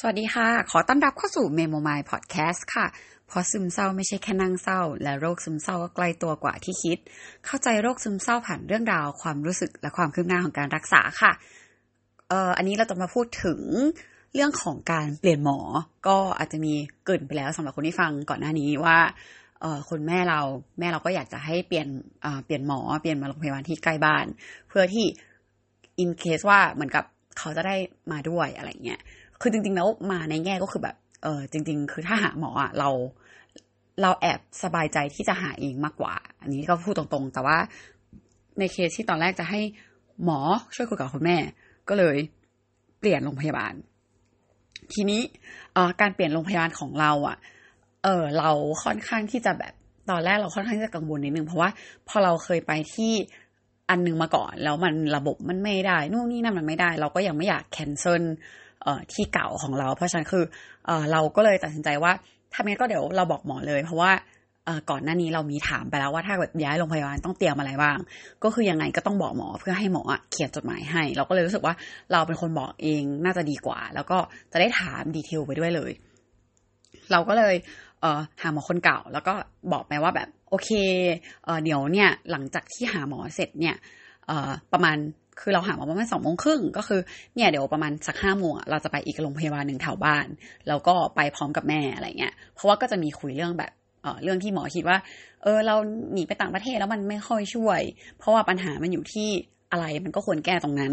สวัสดีค่ะ ขอต้อนรับเข้าสู่ Memo My Podcast ค่ะ เพราะซึมเศร้าไม่ใช่แค่นั่งเศร้า และโรคซึมเศร้าก็ใกล้ตัวกว่าที่คิด เข้าใจโรคซึมเศร้าผ่านเรื่องราว ความรู้สึกและความคืบหน้าของการรักษาค่ะ เอ่อ อันนี้เราจะมาพูดถึงเรื่องของการเปลี่ยนหมอ ก็อาจจะมีเกินไปแล้วสำหรับคนที่ฟังก่อนหน้านี้ว่าเอ่อคนแม่เราแม่เราก็อยากจะให้เปลี่ยนอ่าเปลี่ยนหมอเปลี่ยนมาโรงพยาบาลที่ใกล้บ้าน เพื่อที่ in case ว่าเหมือนกับเขาจะได้มาด้วยอะไรเงี้ย คือจริง ๆ แล้วมาในแง่ก็คือแบบ เออจริง ๆ คือถ้าหาหมออะเราเราแอบสบายใจที่จะหาเองมากกว่า อันนี้ก็พูดตรงๆ แต่ว่าในเคสที่ตอนแรกจะให้หมอช่วยคุยกับคุณแม่ ก็เลยเปลี่ยนโรงพยาบาล ทีนี้เอ่อการเปลี่ยนโรงพยาบาลของเราอะ เออเราค่อนข้างที่จะแบบตอนแรกเราค่อนข้างที่จะกังวลนิดนึงเพราะว่าพอเราเคยไปที่อันนึงมาก่อน แล้วมันระบบมันไม่ได้นู่นนี่นั่นมันไม่ได้ เราก็ยังไม่อยากแคนเซิล ที่เก่าของเรา เพราะฉะนั้นคือเออเราก็เลยตัดสินใจว่าถ้าไม่งั้นก็เดี๋ยวเราบอกหมอเลย เพราะว่าเออก่อนหน้านี้เรามีถามไปแล้วว่าถ้าแบบย้ายโรงพยาบาลต้องเตรียมอะไรบ้าง ก็คือยังไงก็ต้องบอกหมอเพื่อให้หมออะเขียนจดหมายให้ เราก็เลยรู้สึกว่าเราเป็นคนบอกเองน่าจะดีกว่า แล้วก็จะได้ถามดีเทลไปด้วยเลย เราก็เลยเอ่อหาหมอคนเก่า แล้วก็บอกไปว่าแบบโอเคเอ่อเดี๋ยวเนี่ยหลังจากที่หาหมอเสร็จเนี่ยเอ่อประมาณ คือเราหามอประมาณสองโมงครึ่งก็คือเนี่ยเดี๋ยวประมาณสักห้าโมงเราจะไปอีกโรงพยาบาลหนึ่งแถวบ้าน แล้วก็ไปพร้อมกับแม่อะไรเงี้ย เพราะว่าก็จะมีคุยเรื่องแบบเออเรื่องที่หมอคิดว่า เออเราหนีไปต่างประเทศแล้วมันไม่ค่อยช่วย เพราะว่าปัญหามันอยู่ที่อะไรมันก็ควรแก้ตรงนั้น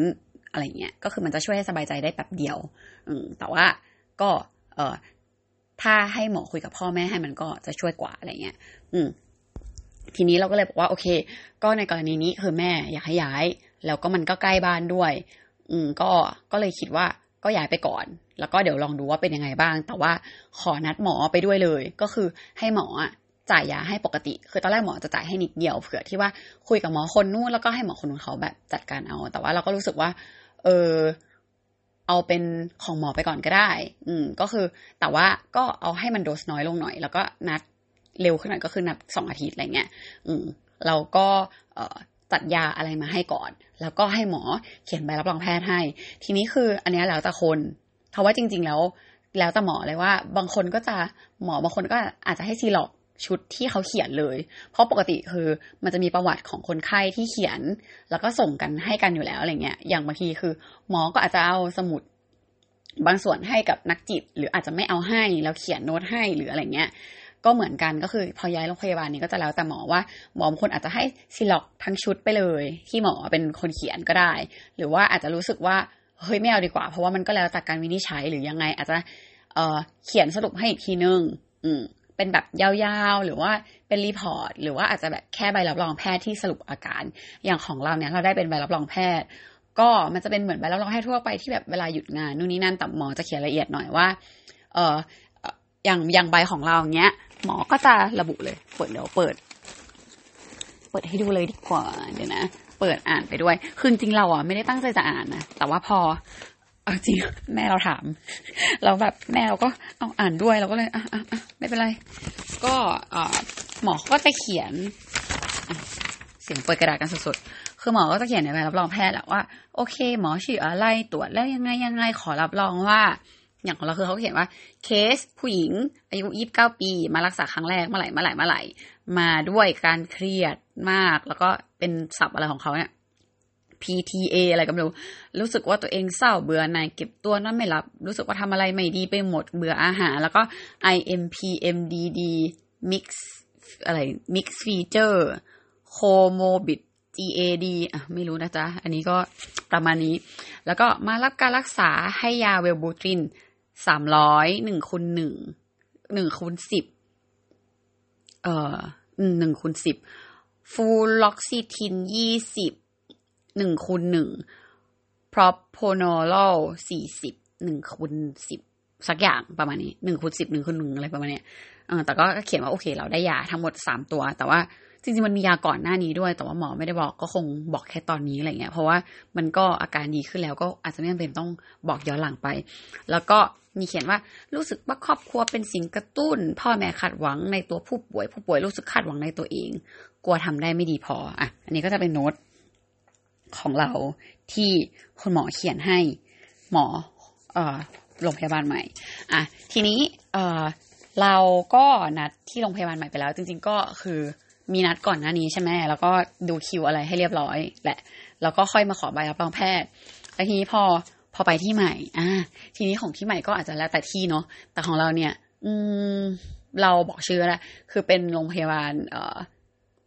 อะไรเงี้ย ก็คือมันจะช่วยให้สบายใจได้แป๊บเดียว อืมแต่ว่าก็เออถ้าให้หมอคุยกับพ่อแม่ให้มันก็จะช่วยกว่าอะไรเงี้ย อืมทีนี้เราก็เลยบอกว่าโอเค ก็ในกรณีนี้คือแม่อยากให้ย้าย แล้วก็มันก็ใกล้บ้านด้วย อืมก็ก็เลยคิดว่าก็ย้ายไปก่อน แล้วก็เดี๋ยวลองดูว่าเป็นยังไงบ้าง แต่ว่าขอนัดหมอไปด้วยเลย ก็คือให้หมอจ่ายยาให้ปกติ คือตอนแรกหมอจะจ่ายให้นิดเดียวเผื่อที่ว่าคุยกับหมอคนนู้นแล้วก็ให้หมอคนนู้นเขาแบบจัดการเอา แต่ว่าเราก็รู้สึกว่า เออเอาเป็นของหมอไปก่อนก็ได้ อืม ก็คือ แต่ว่าก็เอาให้มันโดสน้อยลงหน่อย แล้วก็นัดเร็วขึ้นหน่อยก็คือนัดสองอาทิตย์อะไรเงี้ย อืม เราก็ เออ จัดยาอะไรมาให้ก่อน แล้วก็ให้หมอเขียนใบรับรองแพทย์ให้ ทีนี้คืออันนี้แล้วแต่คนเพราะว่าจริง ๆ แล้ว แล้วแต่หมอเลยว่า บางคนก็จะหมอบางคนก็อาจจะให้ซีล็อกชุดที่เขาเขียนเลย เพราะปกติคือมันจะมีประวัติของคนไข้ที่เขียน แล้วก็ส่งกันให้กันอยู่แล้วอะไรเงี้ย อย่างบางทีคือ หมอก็อาจจะเอาสมุดบางส่วนให้กับนักจิต หรืออาจจะไม่เอาให้แล้วเขียนโน้ตให้หรืออะไรเงี้ย ก็เหมือนกันก็คือพอย้ายโรงพยาบาลนี้ก็จะแล้วแต่หมอว่าหมอบางคนอาจจะให้ซีล็อกทั้งชุดไปเลย ที่หมอเป็นคนเขียนก็ได้ หรือว่าอาจจะรู้สึกว่าเฮ้ยไม่เอาดีกว่า เพราะว่ามันก็แล้วแต่การวินิจฉัยหรือยังไง อาจจะเอ่อเขียนสรุปให้อีกทีนึงอืมเป็นแบบยาวๆ หรือว่าเป็น report หรือว่าอาจจะแบบแค่ใบรับรองแพทย์ที่สรุปอาการ อย่างของเราเนี่ยเราได้เป็นใบรับรองแพทย์ ก็มันจะเป็นเหมือนใบรับรองแพทย์ทั่วไปที่แบบเวลาหยุดงานนู่นนี่นั่นแต่หมอจะเขียนละเอียดหน่อยว่า เอออย่างอย่างใบของเราเนี้ย หมอก็จะระบุเลยเปิดเดี๋ยวเปิด เปิดให้ดูเลยดีกว่า เดี๋ยวนะ เปิดอ่านไปด้วย คือจริงเราอะไม่ได้ตั้งใจจะอ่านนะ แต่ว่าพอเอาจริงแม่เราถาม เราแบบแม่เราก็เอาอ่านด้วยเราก็เลยอะอะอะไม่เป็นไร ก็อ่าหมอก็จะเขียนเสียงเปิดกระดาษกันสดๆคือหมอก็จะเขียนในใบรับรองแพทย์แหละว่า โอเค หมอชื่ออะไรตรวจแล้วยังไงยังไงขอรับรองว่า อย่างของเราคือเขาเขียนว่าเคสผู้หญิง อายุยี่สิบเก้าปี มารักษาครั้งแรกเมื่อไหร่เมื่อไหร่เมื่อไหร่มาด้วยการเครียดมาก แล้วก็เป็นศัพท์อะไรของเขาเนี่ย PTA อะไรก็ไม่รู้ รู้สึกว่าตัวเองเศร้าเบื่อหน่ายเก็บตัวนอนไม่หลับ รู้สึกว่าทำอะไรไม่ดีไปหมดเบื่ออาหาร แล้วก็ IMPMDD mix อะไร mix feature comorbid GAD อะไม่รู้นะจ๊ะ อันนี้ก็ประมาณนี้ แล้วก็มารับการรักษาให้ยาเวลบูตริน สามร้อยหนึ่งคูณหนึ่งหนึ่งคูณสิบเอ่อหนึ่งคูณสิบฟูล็อกซิทินยี่สิบหนึ่งคูณหนึ่งพรอพโพโนโลสี่สิบหนึ่งคูณสิบสักอย่างประมาณนี้หนึ่งคูณสิบหนึ่งคูณหนึ่งอะไรประมาณเนี้ยเออแต่ก็เขียนว่าโอเค เราได้ยาทั้งหมดสามตัว แต่ว่า จริงๆมันมียาก่อนหน้านี้ด้วย แต่ว่าหมอไม่ได้บอกก็คงบอกแค่ตอนนี้อะไรเงี้ย เพราะว่ามันก็อาการดีขึ้นแล้วก็อาจจะไม่จำเป็นต้องบอกย้อนหลังไป แล้วก็มีเขียนว่ารู้สึกว่าครอบครัวเป็นสิ่งกระตุ้น พ่อแม่คาดหวังในตัวผู้ป่วย ผู้ป่วยรู้สึกคาดหวังในตัวเอง กลัวทำได้ไม่ดีพออะอันนี้ก็จะเป็นโน้ตของเราที่คุณหมอเขียนให้หมอเอ่อโรงพยาบาลใหม่ อะทีนี้เออเราก็นัดที่โรงพยาบาลใหม่ไปแล้ว จริง ๆ ก็คือ มีนัดก่อนหน้านี้ใช่ไหมแล้วก็ดูคิวอะไรให้เรียบร้อยแหละแล้วก็ค่อยมาขอใบรับรองแพทย์แล้วทีนี้พอพอไปที่ใหม่ อ่า ทีนี้ของที่ใหม่ก็อาจจะแล้วแต่ที่เนาะแต่ของเราเนี่ย อืม เราบอกชื่อแล้วคือเป็นโรงพยาบาล เอ่อ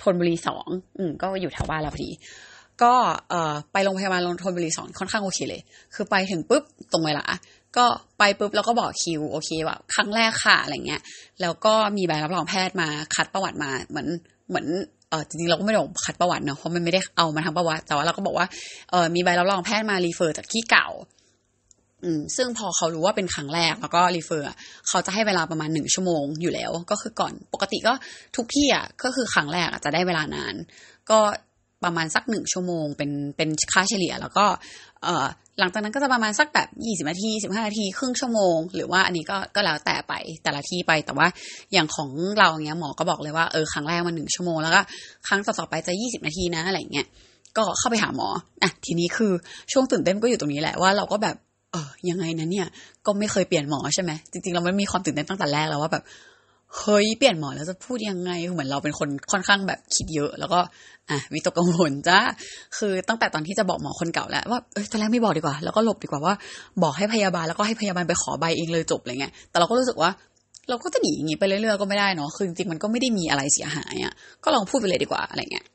ธนบุรีสองอืม ก็อยู่แถวบ้านเราพอดี ก็เอ่อไปโรงพยาบาลธนบุรีสองค่อนข้างโอเคเลย คือไปถึงปุ๊บตรงเวลาก็ไปปุ๊บแล้วก็บอกคิวโอเคแบบครั้งแรกค่ะอะไรเงี้ย แล้วก็มีใบรับรองแพทย์มาคัดประวัติมาเหมือน เหมือนเออจริงๆเราก็ไม่ได้คัดประวัติเนาะเพราะมันไม่ได้เอามาทางประวัติ แต่ว่าเราก็บอกว่าเออมีใบรับรองแพทย์มา refer จากที่เก่า อืม ซึ่งพอเขารู้ว่าเป็นครั้งแรกแล้วก็ refer เขาจะให้เวลาประมาณหนึ่งชั่วโมงอยู่แล้ว ก็คือก่อนปกติก็ทุกที่อะก็คือครั้งแรกอาจจะได้เวลานาน ก็ประมาณสักหนึ่งชั่วโมง เป็นเป็นค่าเฉลี่ย แล้วก็ เออ หลังจากนั้นก็จะประมาณสักแบบยี่สิบนาทีสิบห้านาทีครึ่งชั่วโมง หรือว่าอันนี้ก็ก็แล้วแต่ไปแต่ละที่ไปแต่ว่าอย่างของเราเนี้ยหมอก็บอกเลยว่าเออครั้งแรกมันหนึ่งชั่วโมงแล้วก็ครั้งต่อๆไปจะยี่สิบนาทีนะอะไรเงี้ยก็เข้าไปหาหมออะทีนี้คือช่วงตื่นเต้นก็อยู่ตรงนี้แหละว่าเราก็แบบเออยังไงนะเนี่ยก็ไม่เคยเปลี่ยนหมอใช่ไหมจริงๆเราไม่มีความตื่นเต้นตั้งแต่แรกแล้วว่าแบบ เฮ้ยเปลี่ยนหมอแล้วจะพูดยังไงเหมือนเราเป็นคนค่อนข้างแบบคิดเยอะ แล้วก็อะวิตกกังวลจ้าคือตั้งแต่ตอนที่จะบอกหมอคนเก่าแล้วว่าเอ้ยตอนแรกไม่บอกดีกว่า แล้วก็หลบดีกว่าว่า บอกให้พยาบาลแล้วก็ให้พยาบาลไปขอใบเองเลยจบอะไรเงี้ยแต่เราก็รู้สึกว่า เราก็จะหนีอย่างงี้ไปเรื่อยๆก็ไม่ได้เนาะคือจริงๆมันก็ไม่ได้มีอะไรเสียหายอะก็ลองพูดไปเลยดีกว่าอะไรเงี้ย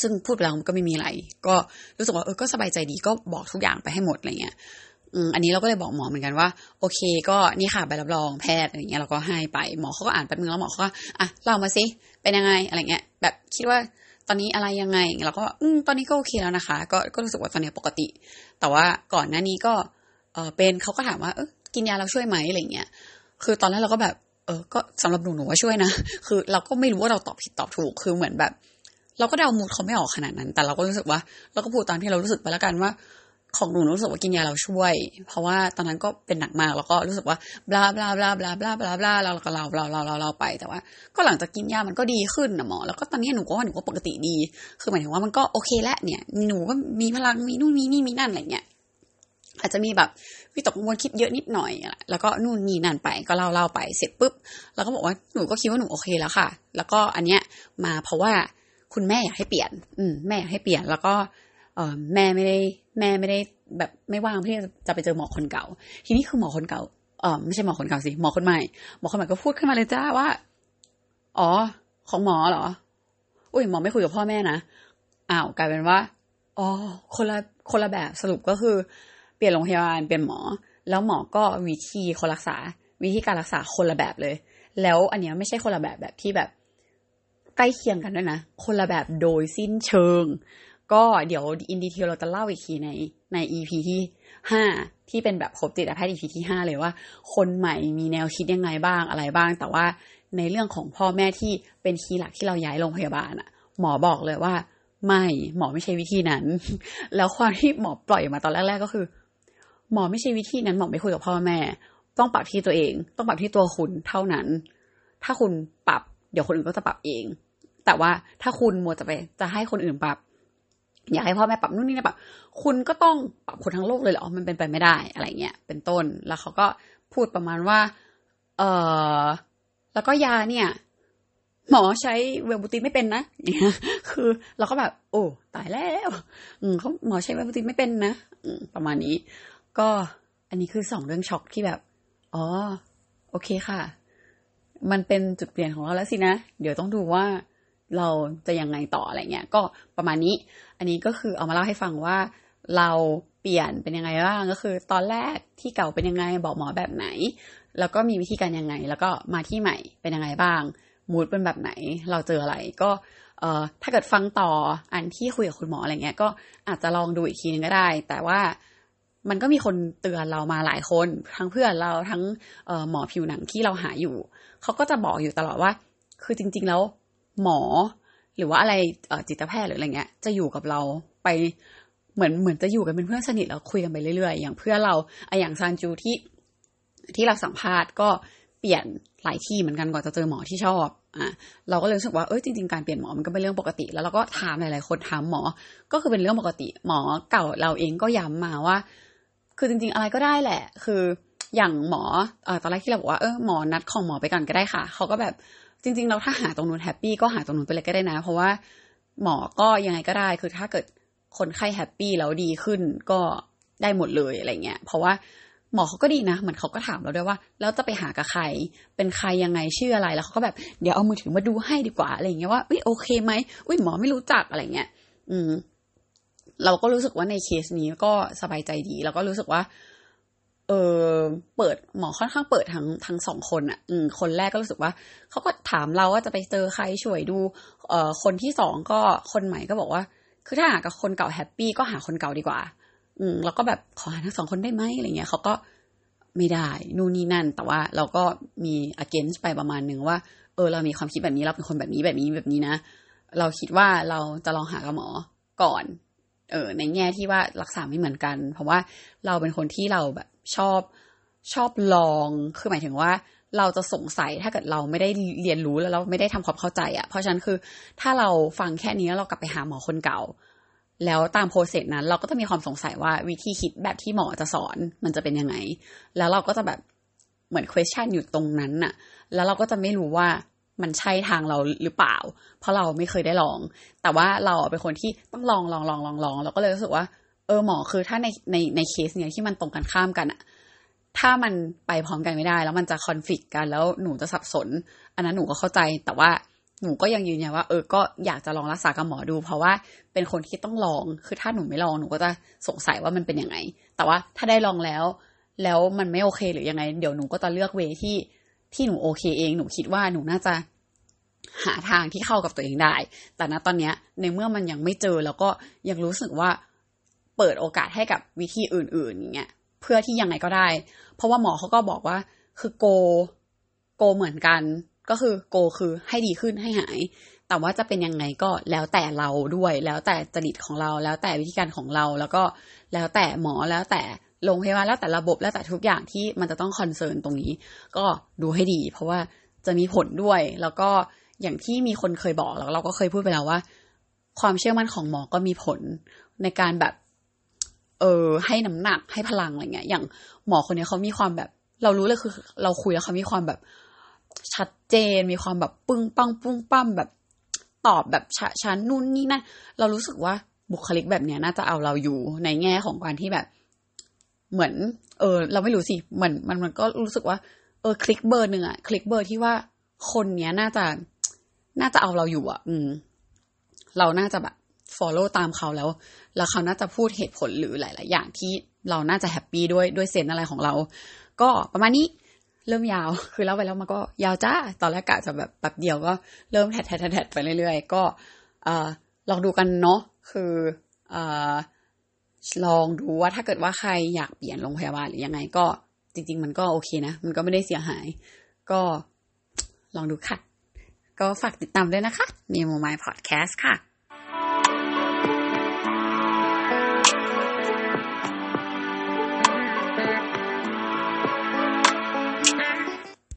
ซึ่งพูดไปแล้วมันก็ไม่มีอะไร ก็รู้สึกว่าเออก็สบายใจดีก็บอกทุกอย่างไปให้หมดอะไรเงี้ย อันนี้เราก็เลยบอกหมอเหมือนกันว่า โอเค ก็นี่ค่ะใบรับรองแพทย์อะไรเงี้ยเราก็ให้ไปหมอเขาก็อ่านแป๊บนึงแล้วหมอเขาก็อะเล่ามาสิเป็นยังไงอะไรเงี้ยแบบคิดว่าตอนนี้อะไรยังไงเราก็อืมตอนนี้ก็โอเคแล้วนะคะ ก็ก็รู้สึกว่าตอนนี้ปกติ แต่ว่าก่อนหน้านี้ก็เออเป็นเขาก็ถามว่าเออกินยาเราช่วยไหมอะไรเงี้ยคือตอนแรกเราก็แบบ เออก็สำหรับหนูหนูว่าช่วยนะ คือเราก็ไม่รู้ว่าเราตอบผิดตอบถูกคือเหมือนแบบ เราก็เดามูดเขาไม่ออกขนาดนั้น แต่เราก็รู้สึกว่า เราก็พูดตามที่เรารู้สึกไปแล้วกันว่า ของหนูรู้สึกว่ากินยาเราช่วย เพราะว่าตอนนั้นก็เป็นหนักมากแล้วก็รู้สึกว่าบลาบลาบลาบลาบลาบลาบลาเราก็เราเราเราเราเราไปแต่ว่า ก็หลังจากกินยามันก็ดีขึ้นนะหมอแล้วก็ตอนนี้หนูก็ว่าหนูก็ปกติดี คือหมายถึงว่ามันก็โอเคแล้วเนี่ย หนูก็มีพลังมีนู่นมีนี่มีนั่นอะไรเงี้ยอาจจะมีแบบวิตกกังวลคิดเยอะนิดหน่อย แล้วก็นู่นนี่นั่นไปก็เล่าเล่าไปเสร็จปุ๊บแล้วก็บอกว่าหนูก็คิดว่าหนูโอเคแล้วค่ะ แล้วก็อันเนี้ยมาเพราะว่าคุณแม่อยากให้เปลี่ยน อืมแม่อยากให้เปลี่ยนแล้วก็ แม่ไม่ได้แม่ไม่ได้แบบไม่ว่างที่จะไปเจอหมอคนเก่า ทีนี้คือหมอคนเก่าเออไม่ใช่หมอคนเก่าสิหมอคนใหม่หมอคนใหม่ก็พูดขึ้นมาเลยจ้าว่า อ๋อ ของหมอเหรอ อุ้ยหมอไม่คุยกับพ่อแม่นะอ้าวกลายเป็นว่าอ๋อคนละคนละแบบสรุปก็คือ เปลี่ยนโรงพยาบาลเปลี่ยนหมอ แล้วหมอก็วิธีคนรักษา วิธีการรักษาคนละแบบเลย แล้วอันเนี้ยไม่ใช่คนละแบบแบบที่แบบใกล้เคียงกันด้วยนะ คนละแบบโดยสิ้นเชิง ก็เดี๋ยวอินดีเทลเราจะเล่าอีกทีในใน EP ที่ห้าที่เป็นแบบครบจิตแพทย์ EP ที่ห้าเลยว่า คนใหม่มีแนวคิดยังไงบ้างอะไรบ้าง แต่ว่าในเรื่องของพ่อแม่ที่เป็นคีย์หลักที่เราย้ายโรงพยาบาลอะหมอบอกเลยว่า ไม่หมอไม่ใช่วิธีนั้น แล้วความที่หมอปล่อยมาตอนแรก ๆ ก็คือ หมอไม่ใช่วิธีนั้นหมอไม่คุยกับพ่อแม่ ต้องปรับที่ตัวเอง ต้องปรับที่ตัวคุณเท่านั้น ถ้าคุณปรับ เดี๋ยวคนอื่นก็จะปรับเอง แต่ว่าถ้าคุณมัวจะไปจะให้คนอื่นปรับ อยากให้พ่อแม่ปรับนู่นนี่นะปรับคุณก็ต้องปรับคนทั้งโลกเลยเหรอมันเป็นไปไม่ได้อะไรเงี้ยเป็นต้นแล้วเขาก็พูดประมาณว่า เออแล้วก็ยาเนี่ย หมอใช้เวลบูตินไม่เป็นนะคือเราก็แบบ โอ้ตายแล้วเขาหมอใช้เวลบูตินไม่เป็นนะประมาณนี้ ก็อันนี้คือสองเรื่องช็อกที่แบบ อ๋อ โอเคค่ะ มันเป็นจุดเปลี่ยนของเราแล้วสินะ เดี๋ยวต้องดูว่า เราจะยังไงต่ออะไรเงี้ย ก็ประมาณนี้ อันนี้ก็คือเอามาเล่าให้ฟังว่าเราเปลี่ยนเป็นยังไงบ้างก็คือ ตอนแรกที่เก่าเป็นยังไงบอกหมอแบบไหน แล้วก็มีวิธีการยังไง แล้วก็มาที่ใหม่เป็นยังไงบ้างมูดเป็นแบบไหน เราเจออะไรก็เอ่อถ้าเกิดฟังต่ออันที่คุยกับคุณหมออะไรเงี้ย ก็อาจจะลองดูอีกทีนึงก็ได้ แต่ว่ามันก็มีคนเตือนเรามาหลายคน ทั้งเพื่อนเราทั้งหมอผิวหนังที่เราหาอยู่ เขาก็จะบอกอยู่ตลอดว่า คือจริง ๆ แล้ว หมอ หรือว่าอะไรจิตแพทย์หรืออะไรเงี้ย จะอยู่กับเราไปเหมือนเหมือนจะอยู่กันเป็นเพื่อนสนิทแล้วคุยกันไปเรื่อยๆ อย่างเพื่อเราไออย่างซานจูที่ที่เราสัมภาษณ์ก็เปลี่ยนหลายที่เหมือนกันกว่าจะเจอหมอที่ชอบอะเราก็เลยรู้สึกว่าเอ้ยจริงๆการเปลี่ยนหมอมันก็เป็นเรื่องปกติ แล้วเราก็ถามหลายๆคนถามหมอ ก็คือเป็นเรื่องปกติ หมอเก่าเราเองก็ย้ำมาว่า คือจริง ๆ อะไรก็ได้แหละ คืออย่างหมออตอนแรกที่เราบอกว่าเออหมอนัดของหมอไปก่อนก็ได้ค่ะเขาก็แบบ จริง ๆ เราถ้าหาตรงนู้น happy ก็หาตรงนู้นไปเลยก็ได้นะ เพราะว่าหมอก็ยังไงก็ได้ คือถ้าเกิดคนไข้ happy แล้วดีขึ้นก็ได้หมดเลยอะไรเงี้ย เพราะว่าหมอเขาก็ดีนะ เหมือนเขาก็ถามเราด้วยว่า แล้วจะไปหากับใคร เป็นใครยังไงชื่ออะไร แล้วเขาก็แบบ เดี๋ยวเอามือถือมาดูให้ดีกว่าอะไรเงี้ยว่า อุ้ยโอเคไหมอุ้ยหมอไม่รู้จักอะไรเงี้ย อืม เราก็รู้สึกว่าในเคสนี้ก็สบายใจดี แล้วก็รู้สึกว่า เออเปิดหมอค่อนข้างเปิดทั้งทั้งสองคนอะ อืมคนแรกก็รู้สึกว่าเขาก็ถามเราว่าจะไปเจอใครช่วยดู เอ่อคนที่สองก็คนใหม่ก็บอกว่า คือถ้าหากับคนเก่าแฮปปี้ก็หาคนเก่าดีกว่า อืมแล้วก็แบบขอหาทั้งสองคนได้ไหมอะไรเงี้ยเขาก็ไม่ได้ นู่นนี่นั่น แต่ว่าเราก็มี against ไปประมาณหนึ่งว่า เออ เรามีความคิดแบบนี้เราเป็นคนแบบนี้แบบนี้แบบนี้นะ เราคิดว่าเราจะลองหากับหมอก่อน เออในแง่ที่ว่ารักษาไม่เหมือนกัน เพราะว่าเราเป็นคนที่เราแบบชอบชอบลองคือหมายถึงว่าเราจะสงสัยถ้าเกิดเราไม่ได้เรียนรู้แล้วเราไม่ได้ทำความเข้าใจอะ่ะ เพราะฉะนั้นคือถ้าเราฟังแค่นี้แล้วเรากลับไปหาหมอคนเก่า แล้วตามโปรเซสนั้น เราก็จะมีความสงสัยว่าวิธีคิดแบบที่หมอจะสอนมันจะเป็นยังไง แล้วเราก็จะแบบเหมือน question อยู่ตรงนั้นน่ะ แล้วเราก็จะไม่รู้ว่า มันใช่ทางเราหรือเปล่า เพราะเราไม่เคยได้ลอง แต่ว่าเราเป็นคนที่ต้องลองลองลองลองลองเราก็เลยรู้สึกว่า เออหมอคือถ้าในในในเคสเนี้ยที่มันตรงกันข้ามกันอะถ้ามันไปพร้อมกันไม่ได้ แล้วมันจะคอนฟ lict กันแล้วหนูจะสับสน อันนั้นหนูก็เข้าใจแต่ว่าหนูก็ยังยืนยันว่าเออก็อยากจะลองรักษากับหมอดู เพราะว่าเป็นคนที่ต้องลองคือถ้าหนูไม่ลองหนูก็จะสงสัยว่ามันเป็นยังไง แต่ว่าถ้าได้ลองแล้ว แล้วมันไม่โอเคหรือยังไง เดี๋ยวหนูก็จะเลือกเวที่ ที่หนูโอเคเอง หนูคิดว่าหนูน่าจะหาทางที่เข้ากับตัวเองได้ แต่ณตอนเนี้ยในเมื่อมันยังไม่เจอแล้วก็ยังรู้สึกว่าเปิดโอกาสให้กับวิธีอื่นๆอย่างเงี้ยเพื่อที่ยังไงก็ได้ เพราะว่าหมอเขาก็บอกว่า คือโก โกเหมือนกัน ก็คือโกคือให้ดีขึ้นให้หาย แต่ว่าจะเป็นยังไงก็แล้วแต่เราด้วย แล้วแต่จริตของเรา แล้วแต่วิธีการของเรา แล้วก็แล้วแต่หมอแล้วแต่ โรงพยาบาลแล้วแต่ระบบแล้วแต่ทุกอย่างที่มันจะต้องคอนเซิร์นตรงนี้ ก็ดูให้ดี เพราะว่าจะมีผลด้วย แล้วก็อย่างที่มีคนเคยบอกแล้วเราก็เคยพูดไปแล้วว่า ความเชื่อมั่นของหมอก็มีผลในการแบบเออให้น้ำหนักให้พลังอะไรเงี้ย อย่างหมอคนนี้เขามีความแบบ เรารู้เลยคือ เราคุยแล้วเขามีความแบบชัดเจน มีความแบบปึ้งปังปุ้งปั้มแบบตอบแบบชชันนู่นนี่นั่นเรารู้สึกว่าบุคลิกแบบเนี้ยน่าจะเอาเราอยู่ในแง่ของการที่แบบ เหมือน เออ เราไม่รู้สิเหมือนมันมันก็รู้สึกว่า เออ คลิกเบอร์หนึ่งอะคลิกเบอร์ที่ว่าคนเนี้ยน่าจะน่าจะเอาเราอยู่อะอืม เราน่าจะแบบ follow ตามเขาแล้ว แล้วเขาน่าจะพูดเหตุผลหรือหลาย ๆ อย่างที่เราน่าจะ happy ด้วยด้วย sense อะไรของเรา ก็ประมาณนี้เริ่มยาว คือเล่าไปแล้วมันก็ยาวจ้า ตอนแรกกะจะแบบแบบเดียวก็เริ่มแทดแทดแทดไปเรื่อย ๆ ก็เออลองดูกันเนาะ คือเออ ลองดูว่าถ้าเกิดว่าใครอยากเปลี่ยนโรงพยาบาลหรือยังไงก็จริง ๆ มันก็โอเคนะ มันก็ไม่ได้เสียหาย ก็ลองดูค่ะ ก็ฝากติดตามด้วยนะคะ มีโมไมพอดแคสต์ค่ะ